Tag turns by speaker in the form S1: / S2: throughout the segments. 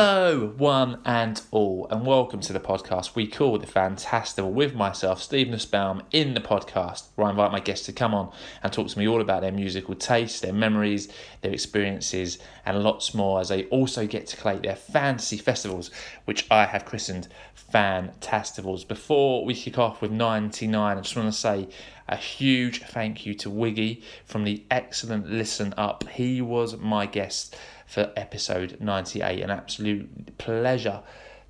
S1: Hello, one and all, and welcome to the podcast we call The Fantastival with myself, Steve Nussbaum, in the podcast, where I invite my guests to come on and talk to me all about their musical taste, their memories, their experiences, and lots more as they also get to collate their fantasy festivals, which I have christened Fantastivals. Before we kick off with 99, I just want to say a huge thank you to Wiggy from the excellent Listen Up. He was my guest for episode 98. An absolute pleasure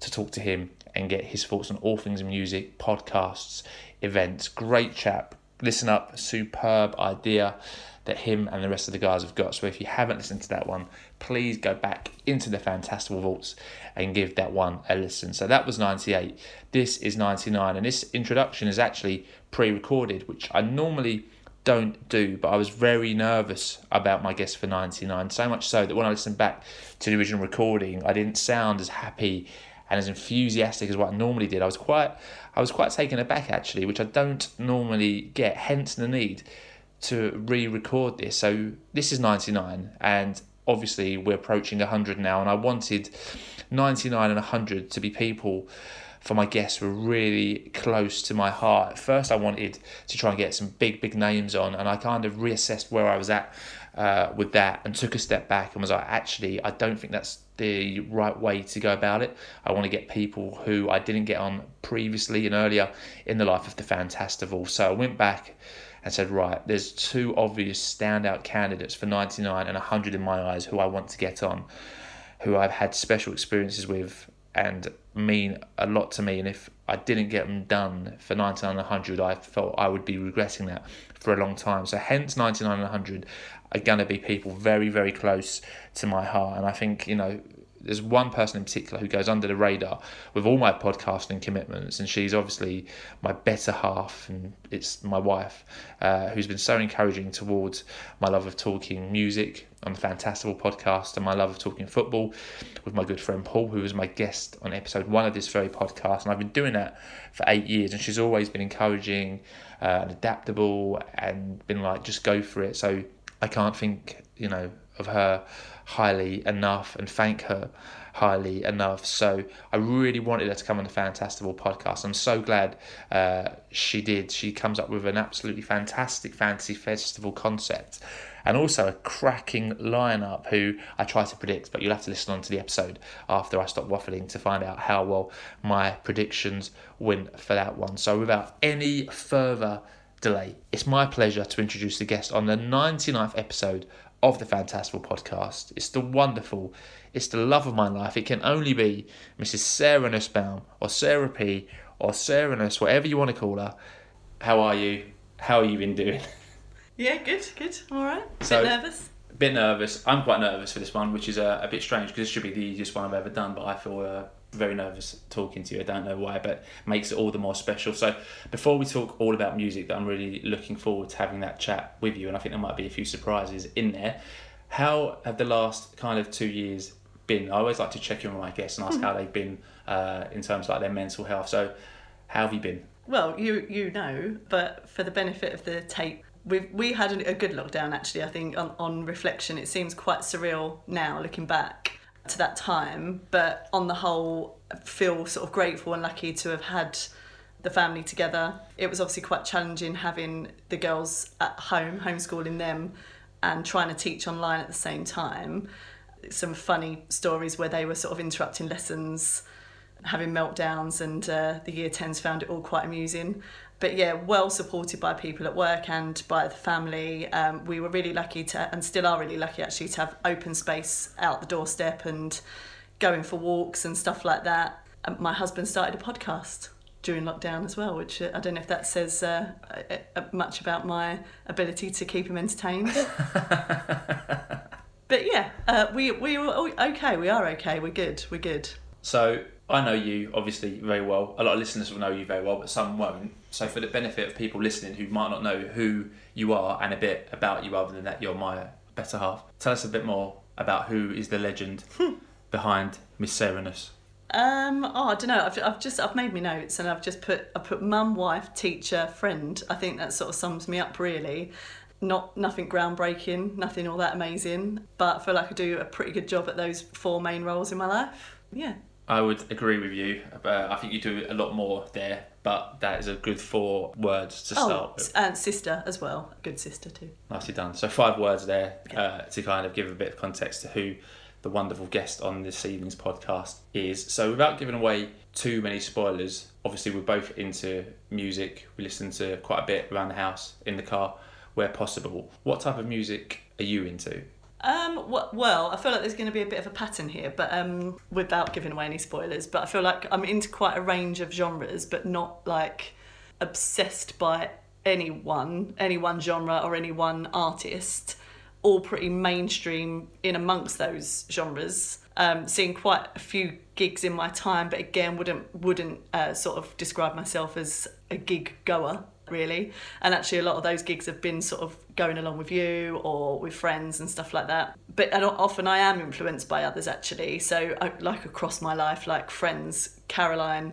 S1: to talk to him and get his thoughts on all things music, podcasts, events. Great chap. Listen up, superb idea that him and the rest of the guys have got. So if you haven't listened to that one, please go back into the Fantastival Vaults and give that one a listen. So that was 98. This is 99. And this introduction is actually pre recorded, which I normally don't do, but I was very nervous about my guest for 99. So much so that when I listened back to the original recording, I didn't sound as happy and as enthusiastic as what I normally did. I was quite I was quite taken aback actually, which I don't normally get, hence the need to re-record this. So this is 99 and obviously we're approaching 100 now and I wanted 99 and 100 to be people for my guests were really close to my heart. At first, I wanted to try and get some big, big names on, and I kind of reassessed where I was at uh, with that and took a step back and was like, actually, I don't think that's the right way to go about it. I want to get people who I didn't get on previously and earlier in the life of the Fantastival. So I went back and said, right, there's two obvious standout candidates for 99 and 100 in my eyes who I want to get on, who I've had special experiences with and mean a lot to me. And if I didn't get them done for 99 and 100, I felt I would be regretting that for a long time. So, hence, 99 and 100 are going to be people very, very close to my heart. And I think, you know, there's one person in particular who goes under the radar with all my podcasting commitments, and she's obviously my better half, and it's my wife, uh, who's been so encouraging towards my love of talking music on the Fantastival podcast and my love of talking football with my good friend Paul, who was my guest on episode one of this very podcast, and I've been doing that for eight years, and she's always been encouraging uh, and adaptable, and been like, just go for it. So I can't think, you know, of her highly enough and thank her highly enough. So I really wanted her to come on the Fantastival podcast. I'm so glad uh, she did. She comes up with an absolutely fantastic fantasy festival concept and also a cracking lineup who I try to predict, but you'll have to listen on to the episode after I stop waffling to find out how well my predictions went for that one. So without any further delay, it's my pleasure to introduce the guest on the 99th episode of the Fantastival podcast. It's the wonderful, it's the love of my life. It can only be Mrs. Sarah Nussbaum or Sarah P or Sarah Nuss, whatever you want to call her. How are you? How have you been doing?
S2: Yeah, good, good. All right. A
S1: So-
S2: bit nervous.
S1: bit nervous. I'm quite nervous for this one, which is uh, a bit strange because this should be the easiest one I've ever done, but I feel uh, very nervous talking to you. I don't know why, but makes it all the more special. So, before we talk all about music, that I'm really looking forward to having that chat with you, and I think there might be a few surprises in there. How have the last kind of two years been? I always like to check in with my guests and ask how they've been uh, in terms of like their mental health. So, how have you been?
S2: Well, you you know, but for the benefit of the tape, we we had a, a good lockdown actually. I think on, on reflection, it seems quite surreal now looking back to that time. But on the whole, I feel sort of grateful and lucky to have had the family together. It was obviously quite challenging having the girls at home, homeschooling them, and trying to teach online at the same time. Some funny stories where they were sort of interrupting lessons having meltdowns and uh, the year 10s found it all quite amusing but yeah well supported by people at work and by the family um, we were really lucky to and still are really lucky actually to have open space out the doorstep and going for walks and stuff like that um, my husband started a podcast during lockdown as well which uh, i don't know if that says uh, uh, uh, much about my ability to keep him entertained but yeah uh, we, we were okay we are okay we're good we're good
S1: So I know you obviously very well. A lot of listeners will know you very well, but some won't. So for the benefit of people listening who might not know who you are and a bit about you, other than that you're my better half, tell us a bit more about who is the legend behind Miss Sarah Nuss.
S2: Um, oh, I don't know. I've, I've just I've made me notes and I've just put I put mum, wife, teacher, friend. I think that sort of sums me up really. not nothing groundbreaking, nothing all that amazing, but I feel like I do a pretty good job at those four main roles in my life. Yeah.
S1: I would agree with you. But I think you do a lot more there, but that is a good four words to start
S2: Oh,
S1: with.
S2: and sister as well. Good sister too.
S1: Nicely done. So five words there uh, to kind of give a bit of context to who the wonderful guest on this evening's podcast is. So without giving away too many spoilers, obviously we're both into music. We listen to quite a bit around the house, in the car, where possible. What type of music are you into?
S2: Um, well, I feel like there's going to be a bit of a pattern here, but um, without giving away any spoilers. But I feel like I'm into quite a range of genres, but not like obsessed by any one, any one genre or any one artist. All pretty mainstream in amongst those genres. Um, seeing quite a few gigs in my time, but again, wouldn't wouldn't uh, sort of describe myself as a gig goer really. And actually, a lot of those gigs have been sort of going along with you or with friends and stuff like that. But and often I am influenced by others actually. So I, like across my life, like friends, Caroline,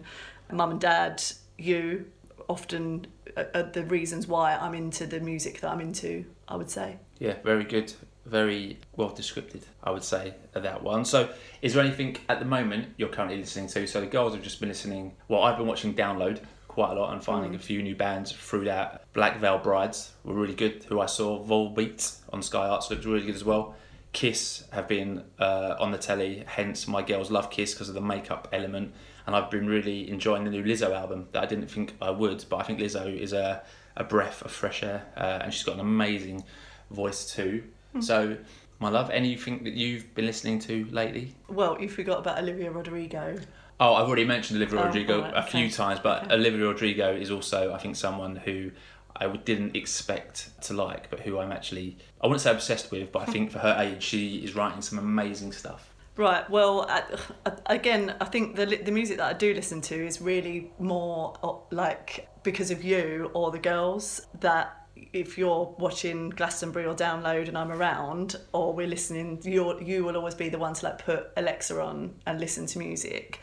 S2: mum and dad, you, often are the reasons why I'm into the music that I'm into. I would say.
S1: Yeah, very good. Very well descripted, I would say, that one. So, is there anything at the moment you're currently listening to? So, the girls have just been listening. Well, I've been watching Download quite a lot and finding a few new bands through that. Black Veil Brides were really good, who I saw. Volbeat on Sky Arts looked really good as well. Kiss have been uh, on the telly, hence my girls love Kiss because of the makeup element. And I've been really enjoying the new Lizzo album that I didn't think I would, but I think Lizzo is a, a breath of fresh air uh, and she's got an amazing voice too. So, my love, anything that you've been listening to lately?
S2: Well, you forgot about Olivia Rodrigo.
S1: Oh, I've already mentioned Olivia
S2: Oh,
S1: Rodrigo a few times, but
S2: Okay.
S1: Olivia Rodrigo is also, I think, someone who I didn't expect to like, but who I'm actually, I wouldn't say obsessed with, but I think for her age, she is writing some amazing stuff.
S2: Right. Well, I, I- again, I think the the music that I do listen to is really more uh, like because of you or the girls that if you're watching Glastonbury or Download and I'm around or we're listening, you you will always be the one to like put Alexa on and listen to music.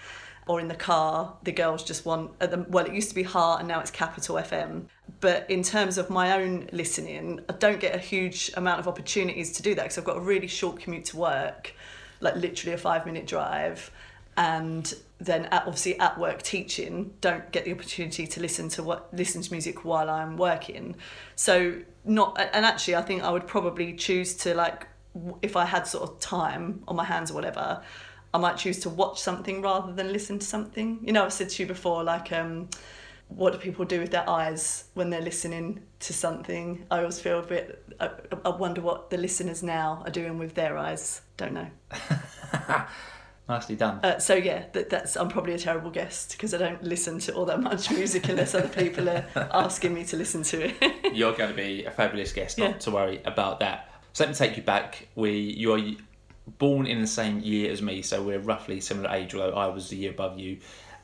S2: Or in the car, the girls just want. Well, it used to be Heart and now it's Capital FM. But in terms of my own listening, I don't get a huge amount of opportunities to do that because I've got a really short commute to work like literally a five minute drive and then at, obviously at work teaching don't get the opportunity to listen to what listen to music while I'm working so not and actually I think I would probably choose to like if I had sort of time on my hands or whatever I might choose to watch something rather than listen to something you know I've said to you before like um what do people do with their eyes when they're listening to something? I always feel a bit. I, I wonder what the listeners now are doing with their eyes. Don't know.
S1: Nicely done.
S2: Uh, so yeah, that, that's I'm probably a terrible guest because I don't listen to all that much music unless other people are asking me to listen to it.
S1: You're going to be a fabulous guest, not
S2: Yeah.
S1: to worry about that. So let me take you back. We, you are born in the same year as me, so we're roughly similar age, although I was a year above you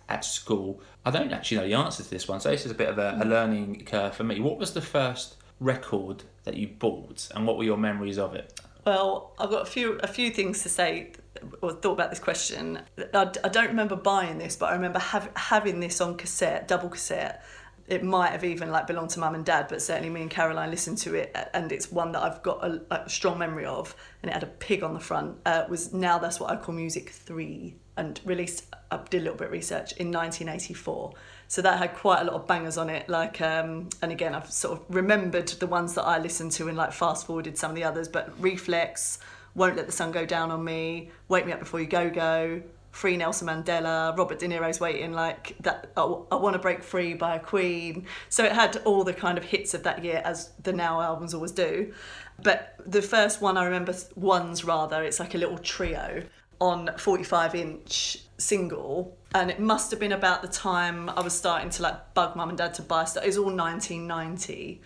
S1: at school. I don't actually know the answer to this one, so this is a bit of a, a learning curve for me. What was the first record that you bought, and what were your memories of it?
S2: Well, I've got a few a few things to say or thought about this question. I, I don't remember buying this, but I remember hav- having this on cassette, double cassette. It might have even like belonged to mum and dad, but certainly me and Caroline listened to it, and it's one that I've got a, a strong memory of. And it had a pig on the front. Uh, was now that's what I call music three, and released. I did a little bit of research in 1984. So that had quite a lot of bangers on it. Like, um, and again, I've sort of remembered the ones that I listened to and like fast forwarded some of the others. But Reflex, Won't Let the Sun Go Down on Me, Wake Me Up Before You Go Go, Free Nelson Mandela, Robert De Niro's Waiting, like that. I, I Want to Break Free by a Queen. So it had all the kind of hits of that year, as the Now albums always do. But the first one I remember, ones rather, it's like a little trio on 45 inch single and it must have been about the time I was starting to like bug mum and dad to buy stuff. It was all 1990.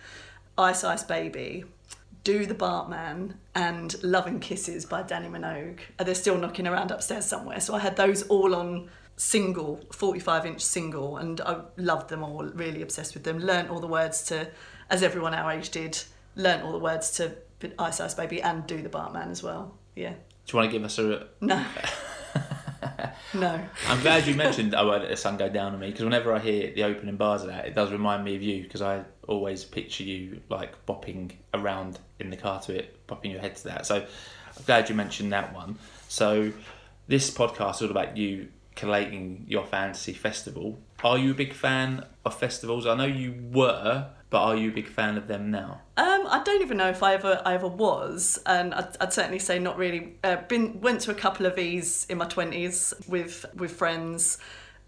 S2: Ice Ice Baby, Do the Bartman, and Love and Kisses by Dannii Minogue. They're still knocking around upstairs somewhere. So I had those all on single, 45 inch single, and I loved them all, really obsessed with them. Learned all the words to, as everyone our age did, learnt all the words to Ice Ice Baby and Do the Bartman as well. Yeah.
S1: Do you want to give us a?
S2: No. No.
S1: I'm glad you mentioned oh, I won't let the sun go down on me because whenever I hear the opening bars of that, it does remind me of you because I always picture you like bopping around in the car to it, bopping your head to that. So I'm glad you mentioned that one. So this podcast is all about you collating your fantasy festival. Are you a big fan of festivals? I know you were, but are you a big fan of them now?
S2: Um, I don't even know if I ever I ever was, and I'd, I'd certainly say not really. Uh, been went to a couple of these in my twenties with with friends.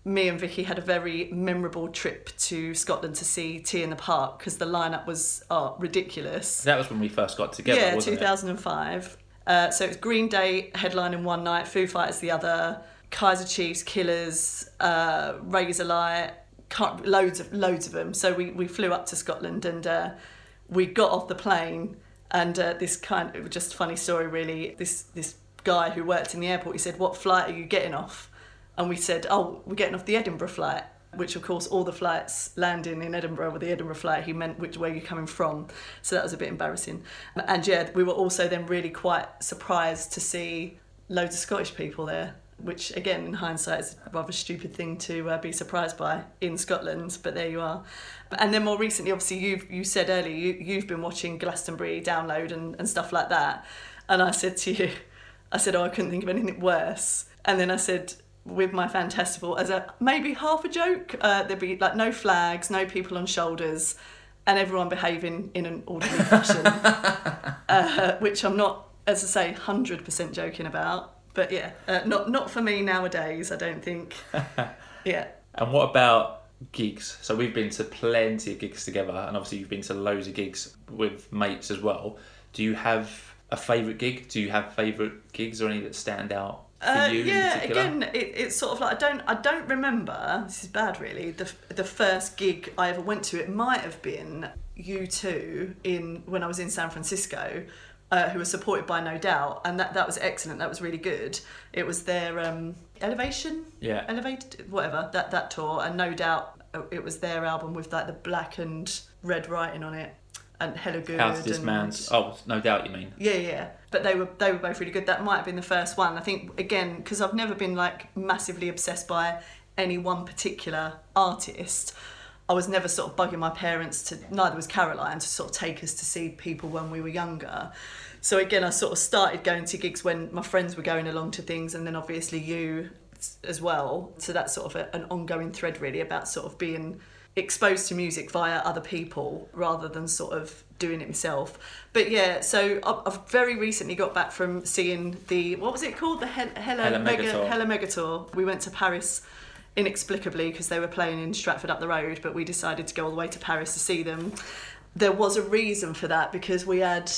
S2: Me and Vicky had a very memorable trip to Scotland to see T in the Park because the lineup was oh, ridiculous.
S1: That was when we first got together,
S2: yeah,
S1: wasn't it?
S2: 2005. Uh, so it was Green Day headlining one night, Foo Fighters the other, Kaiser Chiefs, Killers, uh, Razorlight, can't, loads of loads of them. So we, we flew up to Scotland and uh, we got off the plane and uh, this kind of just funny story really. This this guy who worked in the airport he said, "What flight are you getting off?" And we said, "Oh, we're getting off the Edinburgh flight." Which of course all the flights landing in Edinburgh with the Edinburgh flight. He meant which way you're coming from, so that was a bit embarrassing. And yeah, we were also then really quite surprised to see loads of Scottish people there which again in hindsight is a rather stupid thing to uh, be surprised by in Scotland but there you are. And then more recently obviously you you said earlier you, you've been watching Glastonbury download and, and stuff like that. And I said to you I said oh I couldn't think of anything worse. And then I said with my Fantastival as a maybe half a joke uh, there'd be like no flags no people on shoulders and everyone behaving in an orderly fashion. Uh, which I'm not as I say 100% joking about but yeah, uh, not not for me nowadays. I don't think. yeah.
S1: And what about gigs? So we've been to plenty of gigs together, and obviously you've been to loads of gigs with mates as well. Do you have a favourite gig? Do you have favourite gigs or any that stand out for
S2: Uh,
S1: you
S2: yeah, again, it, it's sort of like I don't I don't remember. This is bad, really. The the first gig I ever went to, it might have been U two in when I was in San Francisco, uh, who was supported by No Doubt, and that that was excellent. That was really good. It was their um, Elevation,
S1: Yeah.
S2: Elevated, whatever that that tour, and No Doubt, uh, it was their album with like the black and red writing on it, and Hella Good.
S1: House this
S2: and,
S1: man's. Oh, no doubt you mean.
S2: yeah, yeah, yeah. But they were they were both really good. That might have been the first one. I think again because I've never been like massively obsessed by any one particular artist. I was never sort of bugging my parents to neither was Caroline to sort of take us to see people when we were younger. So again, I sort of started going to gigs when my friends were going along to things, and then obviously you as well. So that's sort of a, an ongoing thread really about sort of being exposed to music via other people rather than sort of doing it myself. But yeah, so I've very recently got back from seeing the what was it called the Hel- Hella,
S1: Hella
S2: Mega. Hella Megatour. We went to Paris inexplicably because they were playing in Stratford up the road, but we decided to go all the way to Paris to see them. There was a reason for that because we had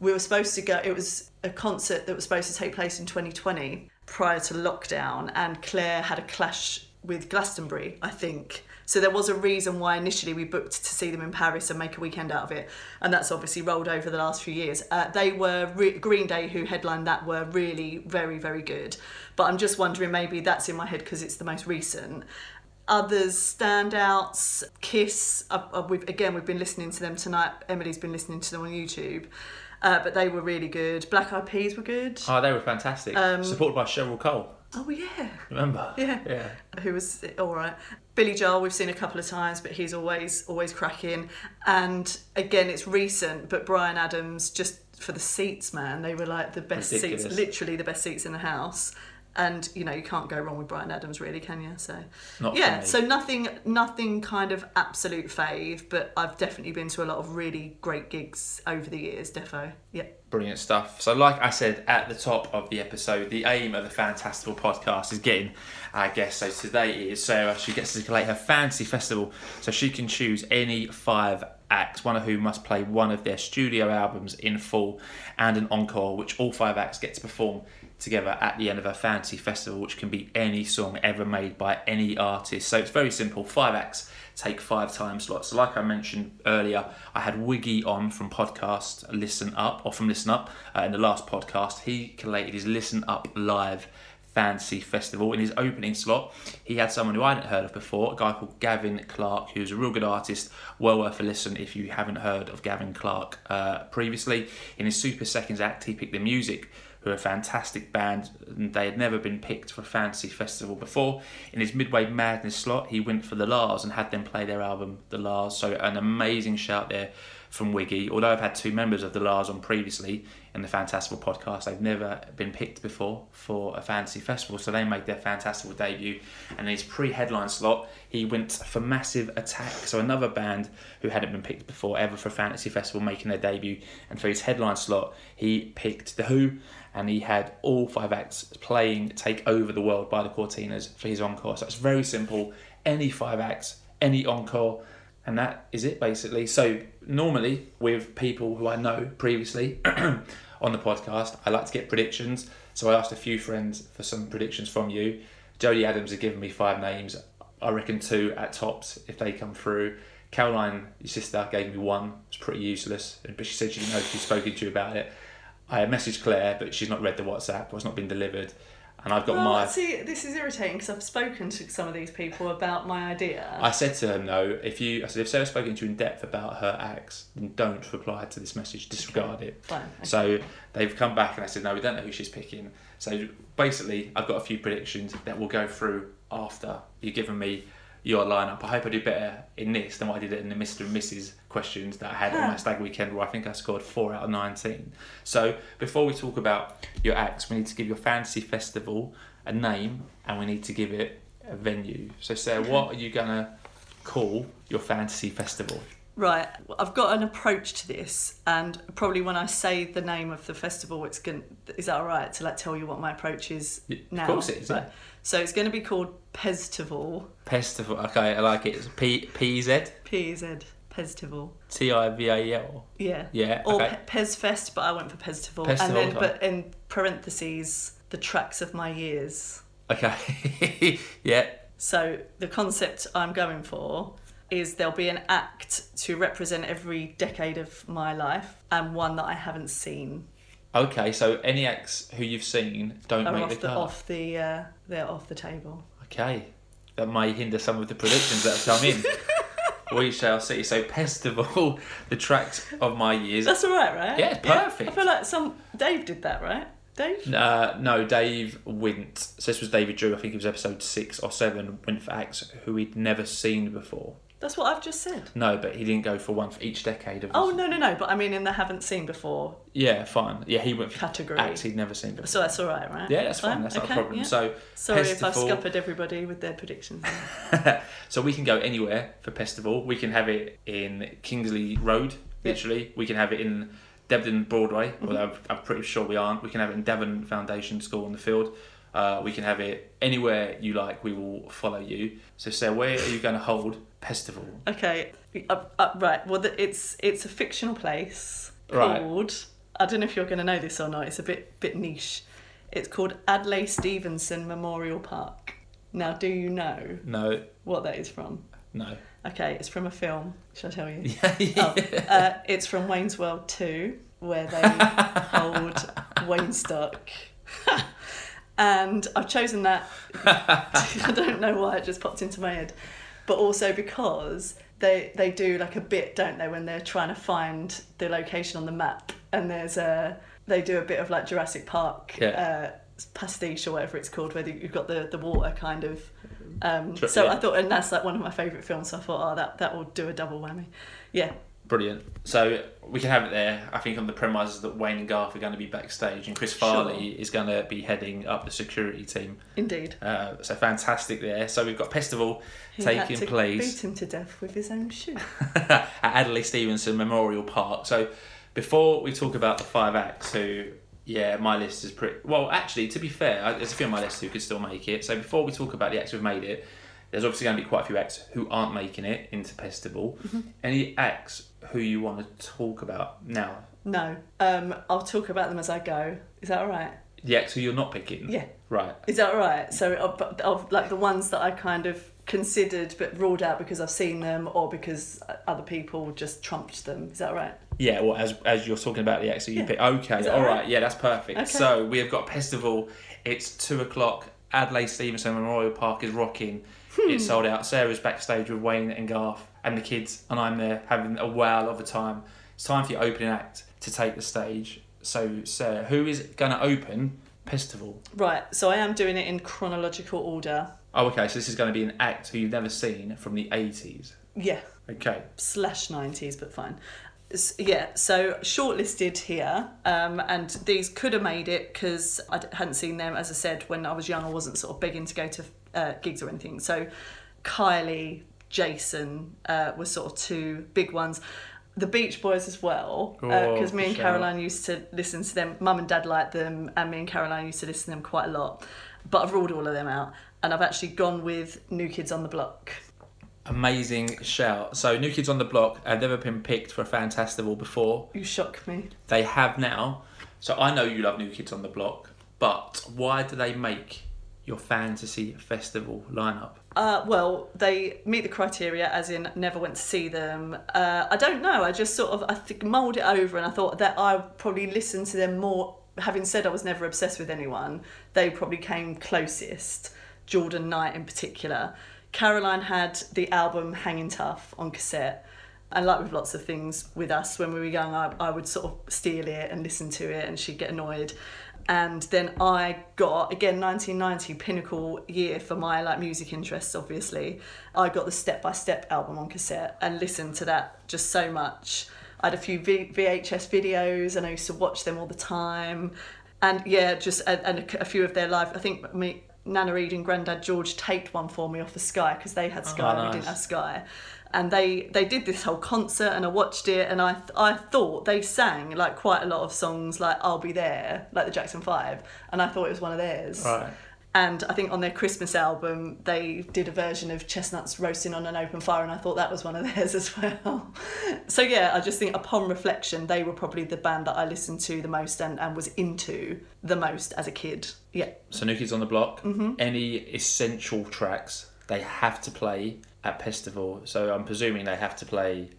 S2: we were supposed to go it was a concert that was supposed to take place in 2020 prior to lockdown and Claire had a clash with Glastonbury, I think. So there was a reason why initially we booked to see them in Paris and make a weekend out of it, and that's obviously rolled over the last few years. Uh, they were re- Green Day who headlined that were really very very good, but I'm just wondering maybe that's in my head because it's the most recent. Others standouts, Kiss. Uh, uh, we've again we've been listening to them tonight. Emily's been listening to them on YouTube, uh, but they were really good. Black Eyed Peas were good.
S1: Oh, they were fantastic.
S2: Um,
S1: Supported by Cheryl Cole.
S2: Oh yeah,
S1: Remember?
S2: Yeah.
S1: Yeah.
S2: who was all right. Billy Joel we've seen a couple of times, but he's always always cracking. And again, it's recent, but Bryan Adams just for the seats, man, they were like the best
S1: Ridiculous.
S2: seats, literally the best seats in the house. And you know you can't go wrong with Bryan Adams, really, can you? So
S1: Not
S2: yeah, so nothing, nothing kind of absolute fave, but I've definitely been to a lot of really great gigs over the years. Defo, yeah.
S1: Brilliant stuff. So, like I said at the top of the episode, the aim of the Fantastival podcast is getting our guest. So, today is Sarah. She gets to collate her fantasy festival so she can choose any five acts, one of whom must play one of their studio albums in full and an encore, which all five acts get to perform together at the end of a fantasy festival, which can be any song ever made by any artist. So, it's very simple five acts take five time slots. So like I mentioned earlier, I had Wiggy on from podcast Listen Up, or from Listen Up uh, in the last podcast. He collated his Listen Up live fantasy festival. In his opening slot, he had someone who I hadn't heard of before, a guy called Gavin Clark, who's a real good artist, well worth a listen if you haven't heard of Gavin Clark uh, previously. In his Super Seconds act, he picked the music who are a fantastic band. And they had never been picked for a fantasy festival before. In his Midway Madness slot, he went for the La's and had them play their album, The La's. So an amazing shout there from Wiggy. Although I've had two members of the La's on previously in the Fantastival podcast, they've never been picked before for a fantasy festival, so they made their Fantastival debut. And in his pre-headline slot, he went for Massive Attack, so another band who hadn't been picked before ever for a fantasy festival making their debut. And for his headline slot, he picked The Who, and he had all five acts playing "Take Over the World" by the Cortinas for his encore. So it's very simple. Any five acts, any encore and that is it basically. So normally with people who I know previously on the podcast, I like to get predictions. So I asked a few friends for some predictions from you. Jodie Adams has given me five names. I reckon two at tops if they come through. Caroline, your sister, gave me one. It's pretty useless, but she said she didn't know if she'd spoken to you about it. I messaged Claire, but she's not read the WhatsApp. It's not been delivered and I've got
S2: well,
S1: my.
S2: See, this is irritating because I've spoken to some of these people about my idea.
S1: I said to them, no, if you, I said, if Sarah's spoken to you in depth about her acts, then don't reply to this message, disregard
S2: okay.
S1: it.
S2: Fine. Okay.
S1: So they've come back and I said, no, we don't know who she's picking. So basically, I've got a few predictions that we'll go through after you've given me your lineup. I hope I do better in this than what I did in the Mr. and Mrs. questions that I had on my stag weekend where I think I scored four out of 19. So before we talk about your acts, we need to give your fantasy festival a name and we need to give it a venue. So, Sarah, what are you going to call your fantasy festival?
S2: Right, I've got an approach to this, and probably when I say the name of the festival, it's going. Is that all right to like tell you what my approach is now?
S1: Of course, it is.
S2: Right. So it's going to be called Pestival.
S1: Pestival. Okay, I like it. It's P P Z
S2: P Z Pestival.
S1: T I V A L.
S2: Yeah.
S1: Yeah.
S2: Or
S1: okay.
S2: Pe- Pezfest, but I went for Pestival.
S1: Pestival,
S2: and then, but in parentheses, the tracks of my years.
S1: Okay. yeah.
S2: So the concept I'm going for is there'll be an act to represent every decade of my life and one that I haven't seen
S1: Okay, so any acts who you've seen don't
S2: are
S1: make the
S2: the,
S1: cut.
S2: off the uh, they're off the table.
S1: Okay, that may hinder some of the predictions that have come in. we shall see. So, Pestival, the tracks of my years.
S2: That's all right, right?
S1: Yeah, perfect.
S2: I feel like some Dave did that, right? Dave.
S1: Uh, no, Dave went. So this was David Drew. I think it was episode six or seven. Went for acts who he'd never seen before.
S2: That's what I've just said.
S1: No, but he didn't go for one for each decade of.
S2: Oh
S1: his-
S2: no no no! But I mean, in the haven't seen before
S1: Yeah, fine. Yeah, he went for
S2: category.
S1: acts he'd never seen before.
S2: So that's all right, right?
S1: Yeah, that's fine. That's not
S2: okay,
S1: a problem.
S2: yeah.
S1: So,
S2: Sorry if I've scuppered everybody with their predictions.
S1: so we can go anywhere for Pestival. We can have it in Kingsley Road, literally. We can have it in Devon Broadway,
S2: Mm-hmm.
S1: although I'm, I'm pretty sure we aren't. We can have it in Devon Foundation School in the field. Uh, we can have it anywhere you like. We will follow you. So, Sarah, where are you going to hold Pestival?
S2: okay, uh, uh, right. Well, the, it's it's a fictional place
S1: Right.
S2: called. I don't know if you're going to know this or not. It's a bit bit niche. It's called Adlai Stevenson Memorial Park. Now, do you know
S1: No,
S2: what that is from?
S1: no.
S2: Okay, it's from a film. Shall I tell you?
S1: Yeah,
S2: Oh, uh, it's from Wayne's World 2, where they hold Waynestock. and I've chosen that. I don't know why it just popped into my head, but also because they they do like a bit, don't they, when they're trying to find the location on the map, and there's a they do a bit of like Jurassic Park.
S1: Yeah.
S2: Uh, pastiche or whatever it's called where you've got the, the water kind of um, so
S1: yeah.
S2: I thought and that's like one of my favourite films so I thought oh that, that will do a double whammy yeah
S1: Brilliant. So we can have it there. I think on the premises that Wayne and Garth are going to be backstage, and Chris Farley is going to be heading up the security team.
S2: indeed
S1: Uh, so fantastic there. So we've got
S2: had
S1: taking
S2: to
S1: place
S2: beat him to death with his own shoe.
S1: at Adelaide Stevenson Memorial Park. So before we talk about the five acts, who yeah, my list is pretty well. Actually, to be fair, there's a few on my list who could still make it. So before we talk about the acts who've made it, there's obviously going to be quite a few acts who aren't making it into Pestival.
S2: Mm-hmm.
S1: Any acts who you want to talk about now?
S2: No, um, I'll talk about them as I go. Is that all right?
S1: The acts who you're not picking.
S2: Yeah.
S1: Right.
S2: Is that all right? So, of, of like the ones that I kind of considered but ruled out because I've seen them or because other people just trumped them. Is that all right?
S1: Yeah, well, as as you're talking about the that you
S2: Yeah.
S1: pick. Okay, all right.
S2: right?
S1: Yeah, that's perfect.
S2: Okay.
S1: So we have got Pestival. It's two o'clock. Adelaide Stevenson Memorial Park is rocking.
S2: Hmm.
S1: It's sold out. Sarah's backstage with Wayne and Garth and the kids, and I'm there having a whale of a time. It's time for your opening act to take the stage. So, Sarah, who is going to open Pestival?
S2: Right, so I am doing it in chronological order.
S1: Oh, okay. So this is going to be an act who you've never seen from the eighties.
S2: Yeah,
S1: Okay.
S2: slash 90s, but fine. Yeah, so shortlisted here, um, and these could have made it because I hadn't seen them. As I said, when I was young, I wasn't sort of begging to go to uh, gigs or anything. So Kylie, Jason uh, were sort of two big ones. The Beach Boys as well, because
S1: Oh,
S2: me and
S1: sure.
S2: Caroline used to listen to them. Mum and Dad liked them, and me and Caroline used to listen to them quite a lot. But I've ruled all of them out, and I've actually gone with New Kids on the Block.
S1: Amazing shout. So, New Kids on the Block have never been picked for a Fantastival before.
S2: You shock me.
S1: They have now. So, I know you love New Kids on the Block, but why do they make your fantasy festival lineup?
S2: Uh, well, they meet the criteria, as in never went to see them. Uh, I don't know. I just sort of I think mulled it over, and I thought that I probably listened to them more. Having said I was never obsessed with anyone, they probably came closest. Jordan Knight in particular. Caroline had the album Hanging Tough on cassette. And like with lots of things with us when we were young, I, I would sort of steal it and listen to it, and she'd get annoyed and then I got again 1990 pinnacle year for my like music interests obviously. I got the step by step album on cassette and listened to that just so much. I had a few v- VHS videos and I used to watch them all the time. And yeah just and, and a, a few of their live I think me Nana Reid and Grandad George taped one for me off of Sky because they had ah, Sky and we didn't have Sky and they they did this whole concert and I watched it and I I thought they sang like quite a lot of songs like I'll be there like the Jackson 5 and I thought it was one of theirs.
S1: Right.
S2: and I think on their Christmas album they did a version of chestnuts roasting on an open fire and I thought that was one of theirs as well. So yeah I just think upon reflection they were probably the band that I listened to the most and, and was into the most as a kid. Yeah.
S1: So, New Kids on the Block,
S2: Mm-hmm.
S1: any essential tracks they have to play at Pestival. So, I'm presuming they have to play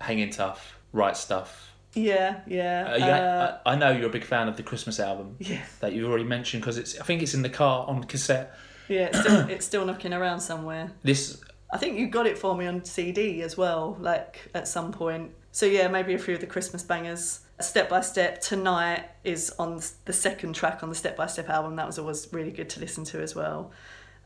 S1: Hanging Tough, Right Stuff.
S2: yeah yeah
S1: Uh, yeah, I, I know you're a big fan of the Christmas album
S2: yeah
S1: that you've already mentioned because it's. I think it's in the car on cassette.
S2: yeah it's still, it's still knocking around somewhere
S1: This
S2: I think you got it for me on CD as well, like at some point. So yeah, maybe a few of the Christmas bangers. Step by Step Tonight is on the second track on the Step by Step album. That was always really good to listen to as well.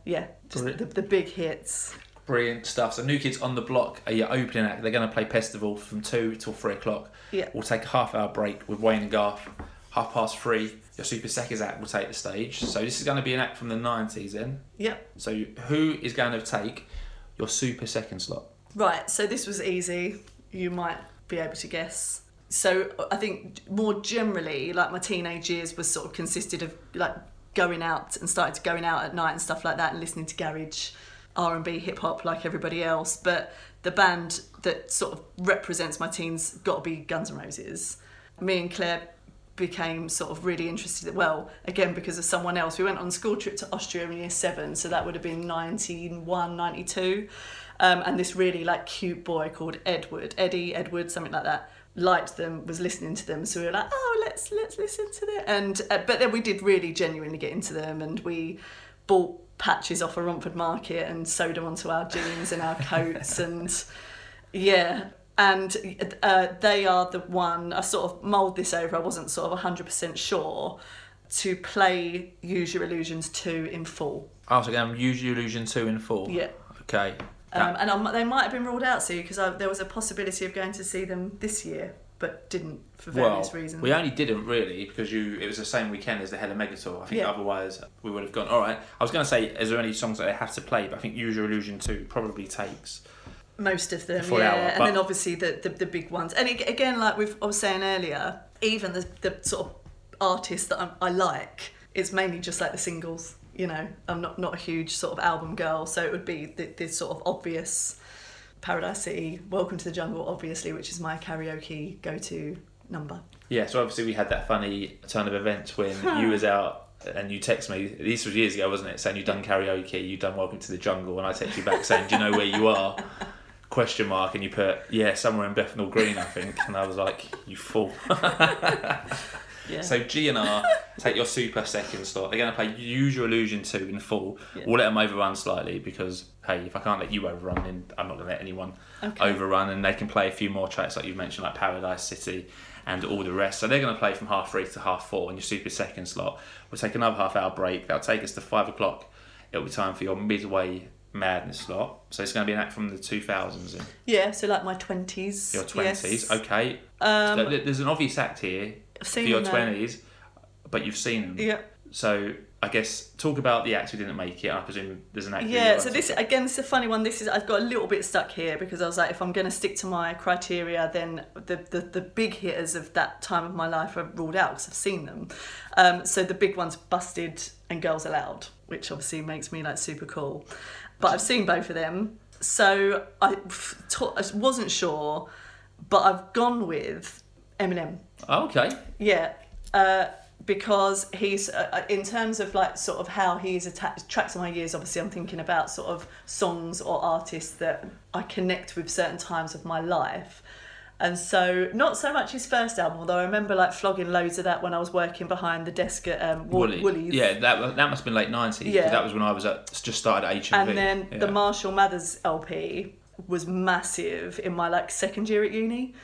S2: Yeah, just the, the big hits.
S1: Brilliant stuff. So New Kids on the Block uh, are your opening act. They're going to play Pestival from 2 till 3 o'clock.
S2: Yeah.
S1: We'll take a half hour break with Wayne and Garth. Half past three, your Super Seconds act will take the stage. So this is going to be an act from the 90s then.
S2: Yep.
S1: So who is going to take your Super Second slot?
S2: Right, so this was easy. You might be able to guess. So I think more generally, like my teenage years was sort of consisted of like going out and started going out at night and stuff like that and listening to garage R and B, hip hop like everybody else. But the band that sort of represents my teens got to be Guns N' Roses. Me and Claire became sort of really interested well again because of someone else we went on school trip to austria in year seven so that would have been 91 92 um, and this really like cute boy called edward eddie edward something like that liked them was listening to them so we were like oh let's let's listen to them and uh, but then we did really genuinely get into them and we bought patches off a romford market and sewed them onto our jeans and our coats and yeah, and uh, they are the one. I sort of mulled this over. I wasn't sort of hundred percent sure to play Use Your Illusions two in full.
S1: Oh, so again, Use Your Illusion 2 in full.
S2: Yeah.
S1: Okay.
S2: Um, and I'm, they might have been ruled out, see, because there was a possibility of going to see them this year, but didn't for various
S1: well,
S2: reasons.
S1: we only didn't really because you. It was the same weekend as the Hella Megatour. I think
S2: Yeah.
S1: otherwise we would have gone. All right. I was going to say, is there any songs that they have to play? But I think Use Your Illusion two probably takes.
S2: Most of them, yeah,
S1: hour,
S2: and then obviously the, the the big ones. And ag- again, like we've, I was saying earlier, even the the sort of artists that I'm, I like, it's mainly just like the singles. You know, I'm not not a huge sort of album girl, so it would be the, the sort of obvious Paradise City, Welcome to the Jungle, obviously, which is my karaoke go to number.
S1: Yeah. So obviously we had that funny turn of events when you was out. And you text me. This was years ago, wasn't it? Saying you'd done karaoke, you'd done Welcome to the Jungle, and I text you back saying, "Do you know where you are?" Question mark, and you put, "Yeah, somewhere in Bethnal Green, I think." And I was like, "You fool."
S2: Yeah.
S1: So G and R take your super second slot. They're going to play Use Your Illusion two in full.
S2: Yeah.
S1: We'll let them overrun slightly because hey, if I can't let you overrun, then I'm not going to let anyone
S2: Okay.
S1: overrun. And they can play a few more tracks like you mentioned, like Paradise City, and all the rest. So they're going to play from half three to half four in your super second slot. We'll take another half hour break. That'll take us to five o'clock. It'll be time for your midway madness slot. So it's going to be an act from the 2000s.
S2: Yeah, so like my 20s.
S1: your 20s.
S2: yes.
S1: Okay.
S2: Um,
S1: So there's an obvious act here
S2: I've
S1: for your 20s, but you've seen them.
S2: Yeah.
S1: So I guess talk about the acts who didn't make it. I presume there's an act.
S2: Yeah, so this again, it's a funny one. This is I've got a little bit stuck here because I was like, if I'm going to stick to my criteria, then the, the the big hitters of that time of my life are ruled out because I've seen them. Um, so the big ones, Busted and Girls Aloud, which obviously makes me like super cool. But I've seen both of them, so I, I wasn't sure, but I've gone with Eminem.
S1: Oh, okay.
S2: Yeah, uh, because he's uh, uh, in terms of like sort of how he's attached tracks of my years. Obviously, I'm thinking about sort of songs or artists that I connect with certain times of my life. And so, not so much his first album, although I remember like flogging loads of that when I was working behind the desk at um, Wool-
S1: Woolly.
S2: Woolies.
S1: Yeah, that that must have been late 90s
S2: Yeah.
S1: That was when I was at just started at HMV.
S2: and then
S1: yeah.
S2: the Marshall Mathers LP was massive in my like second year at uni.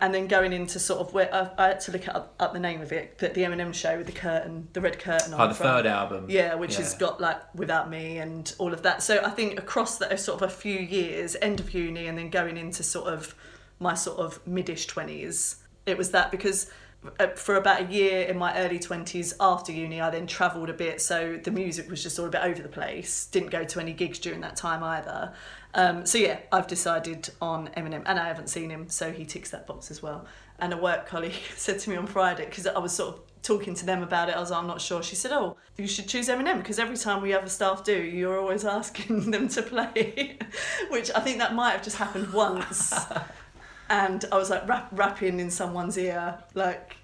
S2: And then going into sort of where I, I had to look up, up the name of it, but the Eminem show with the curtain, the red curtain on
S1: Oh, the
S2: front.
S1: third album.
S2: Yeah, which has got like Without Me and all of that. So I think across that sort of a few years, end of uni and then going into sort of my sort of midish 20s, it was that because uh, for about a year in my early 20s after uni, I then travelled a bit. So the music was just all a bit over the place. Didn't go to any gigs during that time either. Um, so yeah, I've decided on Eminem and I haven't seen him, so he ticks that box as well. And a work colleague said to me on Friday, because I was sort of talking to them about it, I was like, I'm not sure. She said, Oh, you should choose Eminem because every time we have a staff do, you're always asking them to play, which I think that might have just happened once. and I was like rap- rapping in someone's ear, like,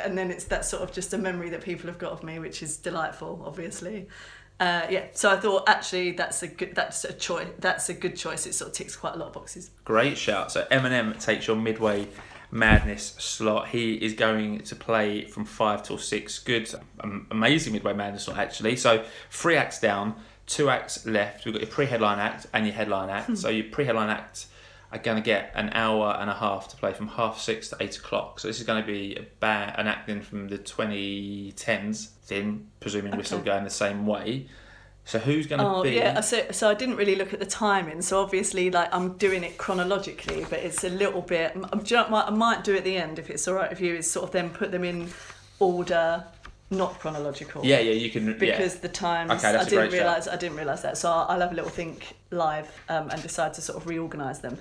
S2: and then it's that sort of just a memory that people have got of me, which is delightful, obviously. Uh, yeah, so I thought actually that's a good that's a choice that's a good choice. It sort of ticks quite a lot of boxes.
S1: Great shout. So Eminem takes your midway madness slot. He is going to play from five till six. Good, um, amazing midway madness slot actually. So three acts down, two acts left. We've got your pre-headline act and your headline act. so your pre-headline act are going to get an hour and a half to play from half six to eight o'clock. So this is going to be a ba- an act in from the 2010s. Then presuming we're still going the same way. So who's going to
S2: Oh
S1: be?
S2: yeah, so so I didn't really look at the timing. So obviously, like I'm doing it chronologically, but it's a little bit. I'm, do you know what I might do at the end if it's all right with you. Is sort of then put them in order, not chronological.
S1: Yeah, yeah, you can. yeah.
S2: Because the times
S1: Okay, that's
S2: I didn't realize I didn't realize that. So I'll, I'll have a little think live um, and decide to sort of reorganize them.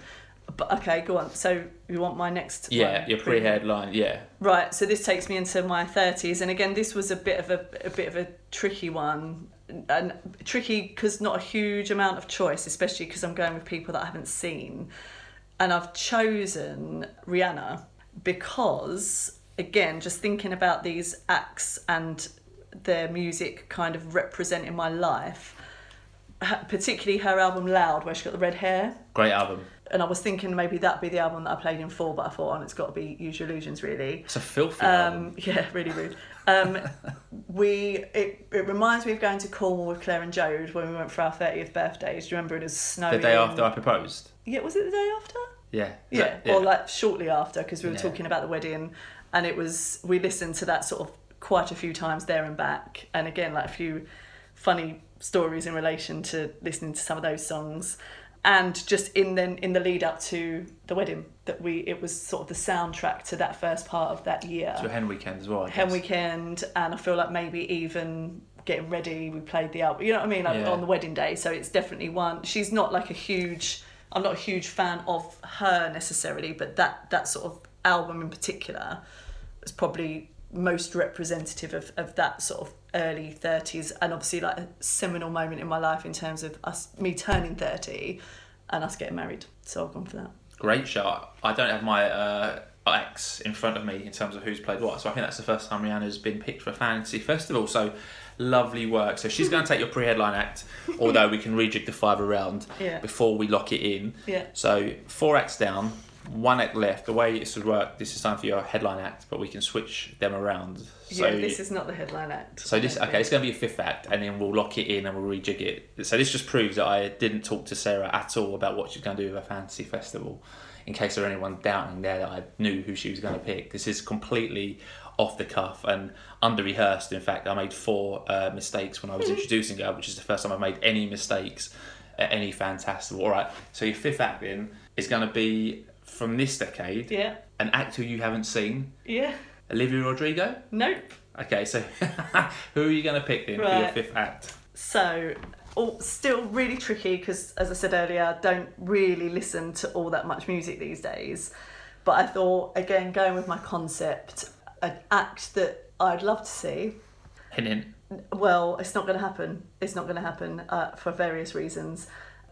S2: But okay, go on. So you want my next?
S1: Yeah,
S2: one?
S1: your pre-headline. Yeah.
S2: Right, so this takes me into my thirties, and again, this was a bit of a, a bit of a tricky one, and tricky because not a huge amount of choice, especially because I'm going with people that I haven't seen, and I've chosen Rihanna because again, just thinking about these acts and their music kind of representing my life, particularly her album Loud, where she got the red hair
S1: Great album.
S2: and I was thinking maybe that'd be the album that I played in full, but I thought, oh, it's got to be Use Your Illusions, really.
S1: It's a filthy album.
S2: Um, yeah, really rude. Um, we it, it reminds me of going to Cornwall with Claire and Jode when we went for our thirtieth birthdays. Do you remember it was
S1: snowy?
S2: The
S1: day after I proposed.
S2: Yeah, was it the day after?
S1: Yeah.
S2: Yeah,
S1: that-
S2: or like shortly after because we were
S1: Yeah.
S2: talking about the wedding, and it was we listened to that sort of quite a few times there and back, and again like a few funny stories in relation to listening to some of those songs, and just in then in the lead up to the wedding that we it was sort of the soundtrack to that first part of that year.
S1: Your hen weekend as well. I
S2: Hen
S1: guess.
S2: weekend, and I feel like maybe even getting ready, we played the album. You know what I mean? Like
S1: Yeah.
S2: on the wedding day. So it's definitely one. She's not like a huge. I'm not a huge fan of her necessarily, but that that sort of album in particular is probably most representative of, of that sort of early 30s and obviously like a seminal moment in my life in terms of us me turning 30 and us getting married so I've gone for that
S1: Great shot. I don't have my uh, X in front of me in terms of who's played what, so I think that's the first time Rihanna's been picked for a fantasy festival. So lovely work. So she's going to take your pre-headline act, although we can rejig the five around
S2: Yeah.
S1: before we lock it in.
S2: yeah
S1: So four acts down, one act left. The way it should work, this is time for your headline act, but we can switch them around. So
S2: yeah this is not the headline act
S1: So this okay, it's going to be a fifth act, and then we'll lock it in and we'll rejig it. So this just proves that I didn't talk to Sarah at all about what she's going to do with her fantasy festival. in case there anyone doubting there that I knew who she was going to pick. This is completely off the cuff and under rehearsed. In fact, I made four uh, mistakes when I was introducing her, which is the first time I've made any mistakes at any Fantastival. All right, so your fifth act then is going to be from this decade,
S2: Yeah.
S1: an actor you haven't seen,
S2: Yeah.
S1: Olivia Rodrigo.
S2: Nope.
S1: Okay, so who are you going to pick then for your fifth act?
S2: So, all, still really tricky because, as I said earlier, I don't really listen to all that much music these days. But I thought, again, going with my concept, an act that I'd love to see.
S1: Hint, hint.
S2: Well, it's not going to happen. It's not going to happen uh, for various reasons.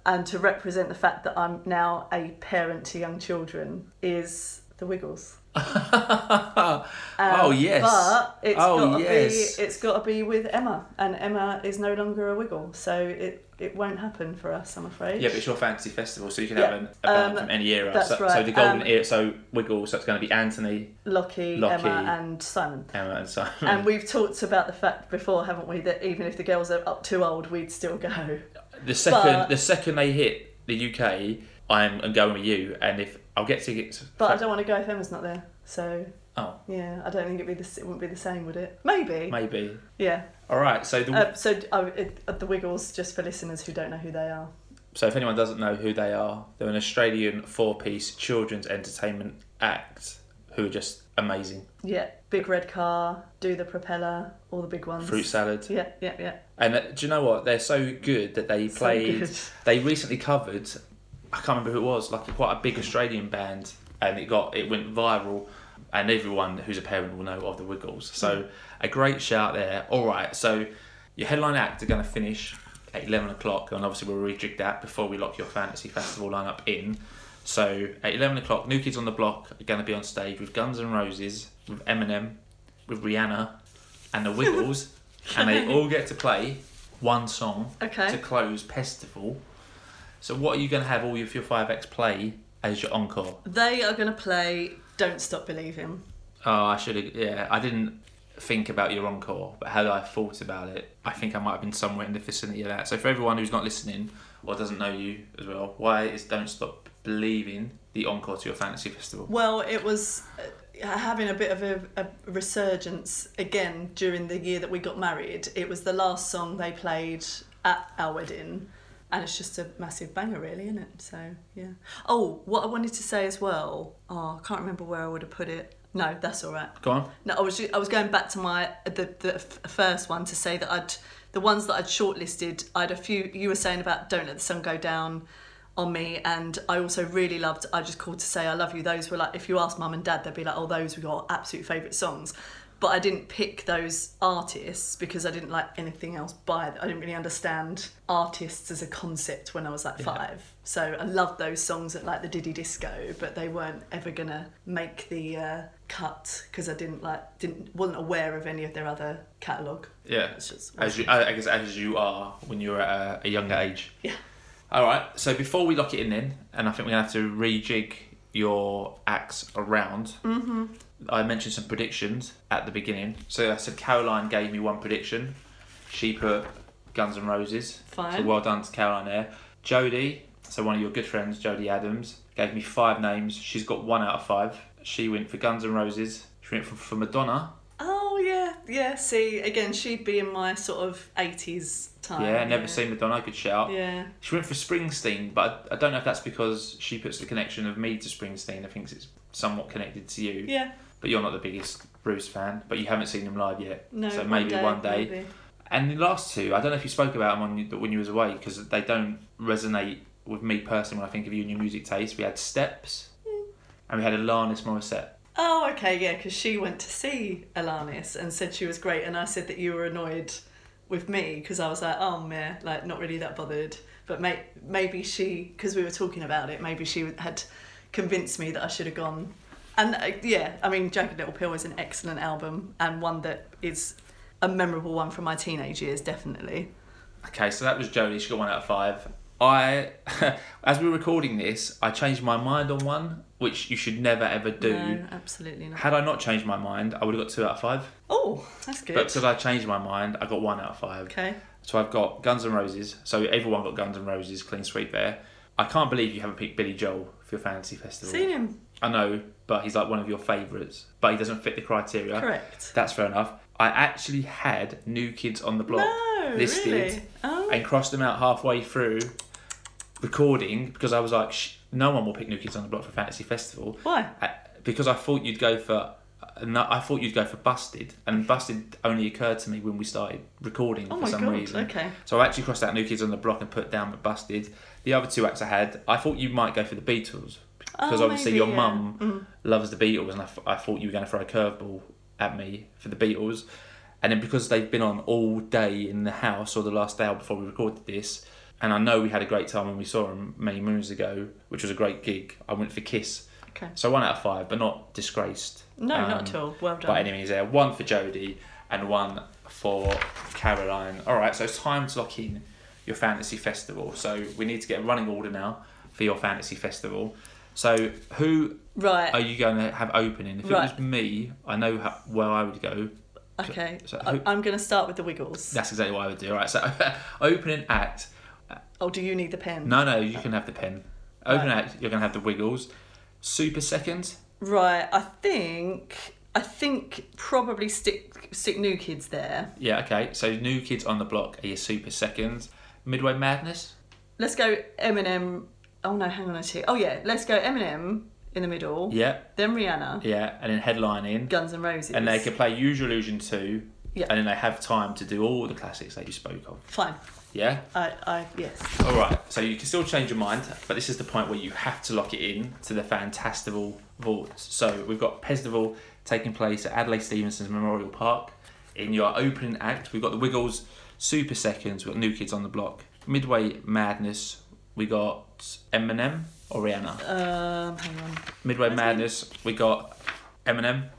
S2: And to represent the fact that I'm now a parent to young children is the Wiggles.
S1: oh yes.
S2: But it's
S1: oh
S2: got to
S1: yes.
S2: be it's got to be with Emma, and Emma is no longer a wiggle, so it it won't happen for us, I'm afraid.
S1: Yeah, but it's your fantasy festival, so you can
S2: Yeah.
S1: have an, a band
S2: Um,
S1: from any era.
S2: that's
S1: so, so the golden
S2: Um,
S1: era, so Wiggle, so it's going to be Anthony,
S2: Lachy,
S1: Lachy.
S2: Emma, and Simon.
S1: Emma, and Simon.
S2: And we've talked about the fact before, haven't we, that even if the girls are up too old, we'd still go.
S1: The second,
S2: but-
S1: the second they hit the UK, I'm, I'm going with you. And if I'll get tickets,
S2: But I don't want to go if Emma's not there. So
S1: oh,
S2: yeah, I don't think it'd be the it wouldn't be the same, would it? Maybe.
S1: maybe.
S2: Yeah.
S1: All right. So the,
S2: Uh, so uh, it, uh, the Wiggles, just for listeners who don't know who they are.
S1: so if anyone doesn't know who they are, they're an Australian four-piece children's entertainment act who are just amazing.
S2: Yeah. Big red car, do the propeller, all the big ones.
S1: Fruit salad.
S2: Yeah, yeah, yeah.
S1: And uh, do you know what? They're so good that they
S2: So
S1: played.
S2: good.
S1: they recently covered. I can't remember who it was. Like a, quite a big Australian band, and it got it went viral, and everyone who's a parent will know of the Wiggles. So a great shout there. All right, so your headline act are going to finish at eleven o'clock, and obviously we'll rejig that before we lock your fantasy festival lineup in. So at eleven o'clock, New Kids on the Block are going to be on stage with Guns N' Roses, with Eminem, with Rihanna, and the Wiggles, and they all get to play one song
S2: Okay.
S1: to close Pestival. So what are you going to have all of your five X play as your encore?
S2: They are going to play Don't Stop Believing.
S1: Oh, I should have. Yeah, I didn't think about your encore, but had I thought about it, I think I might have been somewhere in the vicinity of that. So for everyone who's not listening or doesn't know you as well, why is Don't Stop Believing the encore to your fantasy festival?
S2: Well, it was having a bit of a, a resurgence again during the year that we got married. It was the last song they played at our wedding. And it's just a massive banger, really, isn't it? So, yeah. Oh, what I wanted to say as well. Oh, I can't remember where I would have put it. No, that's all right.
S1: Go on.
S2: No, I was I was going back to my the the f- first one to say that I'd the ones that I'd shortlisted. I had a few. You were saying about don't let the sun go down on me, and I also really loved. I just called to say I love you. Those were like if you ask mum and dad, they'd be like, oh, those were your absolute favourite songs. But I didn't pick those artists because I didn't like anything else by them. I didn't really understand artists as a concept when I was like
S1: Yeah.
S2: five. So I loved those songs at like the Diddy Disco, but they weren't ever gonna make the uh, cut because I didn't like didn't wasn't aware of any of their other catalogue.
S1: Yeah. As you, I I guess as you are when you're at a, a younger age.
S2: Yeah.
S1: All right. So before we lock it in, then, and I think we're gonna have to rejig your acts around. Mm-hmm. I mentioned some predictions at the beginning. So I said Caroline gave me one prediction. She put Guns N' Roses.
S2: Fine.
S1: So well done to Caroline there. Jodie, so one of your good friends, Jodie Adams, gave me five names. She's got one out of five. She went for Guns N' Roses. She went for, for Madonna.
S2: Yeah, yeah. See, again, she'd be in my sort of eighties time.
S1: yeah, never seen Madonna. Good shout.
S2: Yeah.
S1: She went for Springsteen, but I, I don't know if that's because she puts the connection of me to Springsteen. I think it's somewhat connected to you.
S2: Yeah.
S1: But you're not the biggest Bruce fan, but you haven't seen him live yet.
S2: No.
S1: so maybe one day.
S2: maybe.
S1: And the last two, I don't know if you spoke about them when you, when you was away because they don't resonate with me personally when I think of you and your music taste. We had Steps, mm. and we had Alanis Morissette.
S2: Oh, okay, yeah, because she went to see Alanis and said she was great, and I said that you were annoyed with me because I was like, oh man, like not really that bothered. But may- maybe she, because we were talking about it, maybe she had convinced me that I should have gone. And uh, yeah, I mean, Jagged Little Pill is an excellent album and one that is a memorable one from my teenage years, definitely.
S1: Okay, so that was Jodie. She got one out of five. I, as we're recording this, I changed my mind on one, which you should never ever do.
S2: No, absolutely not.
S1: Had I not changed my mind, I would have got two out of five.
S2: Oh, that's good.
S1: But because I changed my mind, I got one out of five.
S2: okay.
S1: So I've got Guns N' Roses. So everyone got Guns N' Roses, clean sweep there. I can't believe you haven't picked Billy Joel for your fantasy festival.
S2: Seen him.
S1: I know, but he's like one of your favourites. But he doesn't fit the criteria.
S2: Correct.
S1: That's fair enough. I actually had New Kids on the Block
S2: No,
S1: listed
S2: really. Oh.
S1: and crossed them out halfway through recording because I was like, no one will pick New Kids on the Block for Fantasy Festival.
S2: Why?
S1: I, because I thought you'd go for. No, I thought you'd go for Busted, and Busted only occurred to me when we started recording
S2: Oh
S1: for
S2: my
S1: some
S2: god.
S1: reason.
S2: Okay.
S1: So I actually crossed out New Kids on the Block and put down Busted. The other two acts I had, I thought you might go for the Beatles because
S2: Oh,
S1: obviously
S2: maybe,
S1: your
S2: yeah.
S1: mum
S2: Mm.
S1: loves the Beatles, and I, I thought you were going to throw a curveball at me for the Beatles. And then because they've been on all day in the house, or the last hour before we recorded this, and I know we had a great time when we saw them many moons ago, which was a great gig. I went for Kiss,
S2: Okay.
S1: so one out of five, but not disgraced.
S2: No,
S1: Um,
S2: not at all. Well done.
S1: By any means, there one for Jodie and one for Caroline. All right, so it's time to lock in your fantasy festival. So we need to get a running order now for your fantasy festival. So who
S2: Right.
S1: are you going to have opening? If it
S2: Right.
S1: was me, I know how, where I would go.
S2: okay.
S1: so who-
S2: I'm going to start with the Wiggles.
S1: That's exactly what I would do. All right, so opening act.
S2: Oh, do you need the pen?
S1: No, no, you can have the pen. Opening
S2: Right.
S1: act, you're going to have the Wiggles. Super second.
S2: Right. I think. I think probably stick stick new kids there.
S1: Yeah, okay. So new kids on the block are your super seconds. Midway Madness.
S2: Let's go Eminem. Oh no, hang on a tick. Oh yeah, let's go Eminem in the middle.
S1: Yeah,
S2: Then Rihanna,
S1: yeah, and then headlining.
S2: Guns and Roses.
S1: And they can play Your Illusion 2,
S2: Yeah.
S1: and then they have time to do all the classics that you spoke of.
S2: Fine.
S1: Yeah?
S2: I, I yes.
S1: Alright, so you can still change your mind, but this is the point where you have to lock it in to the Fantastival Vaults. So we've got Pestival taking place at Adelaide Stevenson's Memorial Park. In your opening act, we've got the Wiggles, Super Seconds, we've got New Kids on the Block. Midway Madness, we got Eminem or Rihanna.
S2: Um, hang on.
S1: Midway
S2: Where's
S1: Madness, we got Eminem.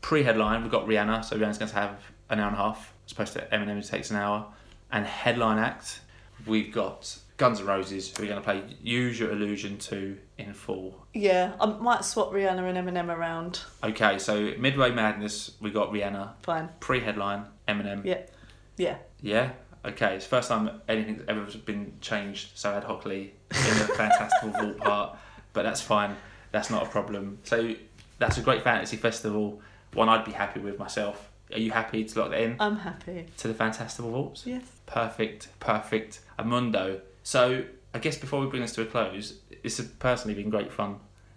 S1: Pre-headline, we got Rihanna. So Rihanna's going to have an hour and a half, as opposed to Eminem, who takes an hour. And headline act, we've got Guns N' Roses, who are going to play Use Your Illusion 2 in full.
S2: Yeah, I might swap Rihanna and Eminem around.
S1: Okay, so Midway Madness, we got Rihanna.
S2: Fine.
S1: Pre-headline, Eminem.
S2: Yeah. Yeah.
S1: Yeah. Okay, it's the first time anything's ever been changed so ad hocly in the Fantastival Vault part, but that's fine. That's not a problem. So that's a great fantasy festival. One I'd be happy with myself. Are you happy to lock that in
S2: I'm happy.
S1: to the Fantastival Vaults?
S2: Yes.
S1: Perfect, perfect. Amundo. So I guess before we bring this to a close, it's personally been great fun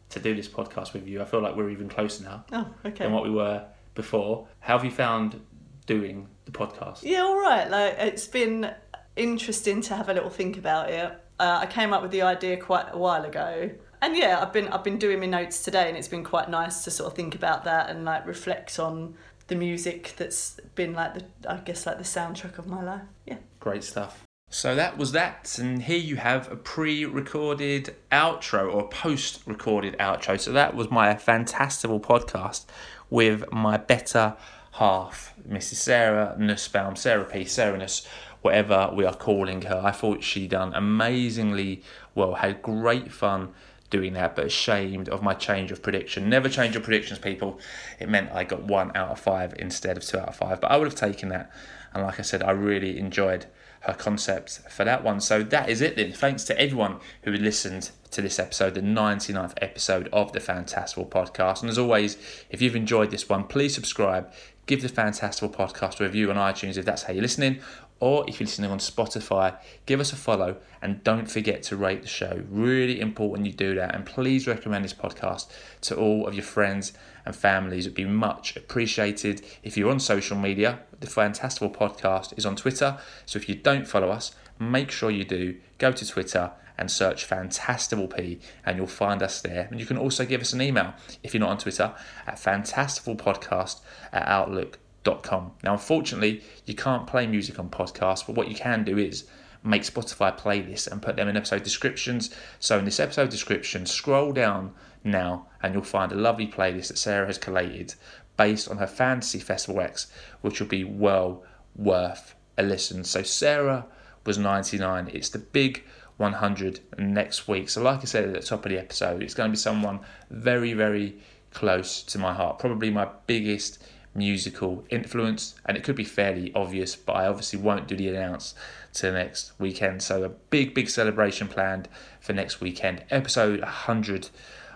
S1: to do this podcast with you. I feel like we're even closer now
S2: Oh, okay.
S1: than what we were before. How have you found doing the podcast?
S2: Yeah, all right. Like it's been interesting to have a little think about it. Uh, I came up with the idea quite a while ago, and yeah, I've been I've been doing my notes today, and it's been quite nice to sort of think about that and like reflect on the music that's been like the I guess like the soundtrack of my life. Yeah.
S1: Great stuff. So that was that, and here you have a pre recorded outro or post recorded outro. So that was my Fantastival podcast with my better half, Mrs. Sarah Nussbaum, Sarah P. Sarah Nuss, whatever we are calling her. I thought she done amazingly well, had great fun doing that, but ashamed of my change of prediction. Never change your predictions, people. It meant I got one out of five instead of two out of five, but I would have taken that. And like I said, I really enjoyed her concept for that one. So that is it then. Thanks to everyone who listened to this episode, the 99th episode of the Fantastival Podcast. And as always, if you've enjoyed this one, please subscribe, give the Fantastival Podcast a review on iTunes if that's how you're listening, or if you're listening on Spotify, give us a follow and don't forget to rate the show. Really important you do that. And please recommend this podcast to all of your friends and families. It would be much appreciated. If you're on social media, the Fantastival Podcast is on Twitter. So if you don't follow us, make sure you do. Go to Twitter and search Fantastival P and you'll find us there. And you can also give us an email if you're not on Twitter at fantastivalpodcast at outlook.com. Now, unfortunately, you can't play music on podcasts, but what you can do is make Spotify playlists and put them in episode descriptions. So, in this episode description, scroll down now and you'll find a lovely playlist that Sarah has collated based on her Fantasy Festival X, which will be well worth a listen. So, Sarah was 99. It's the big 100 next week. So, like I said at the top of the episode, it's going to be someone very, very close to my heart. Probably my biggest musical influence, and it could be fairly obvious, but I obviously won't do the announce to next weekend. So a big, big celebration planned for next weekend. Episode 100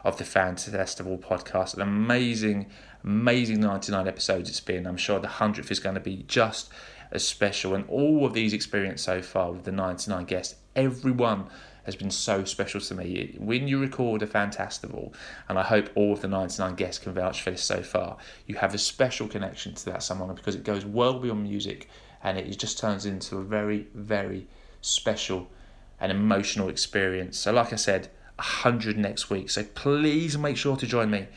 S1: of the Fantastival podcast. An amazing, amazing 99 episodes it's been. I'm sure the 100th is going to be just as special. And all of these experiences so far with the 99 guests, everyone has been so special to me. When you record a Fantastival, and I hope all of the 99 guests can vouch for this so far, you have a special connection to that someone because it goes well beyond music and it just turns into a very, very special and emotional experience. So, like I said, 100 next week. So, please make sure to join me.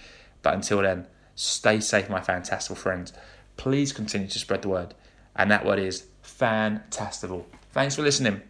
S1: But until then, stay safe, my Fantastival friends. Please continue to spread the word. And that word is Fantastival. Thanks for listening.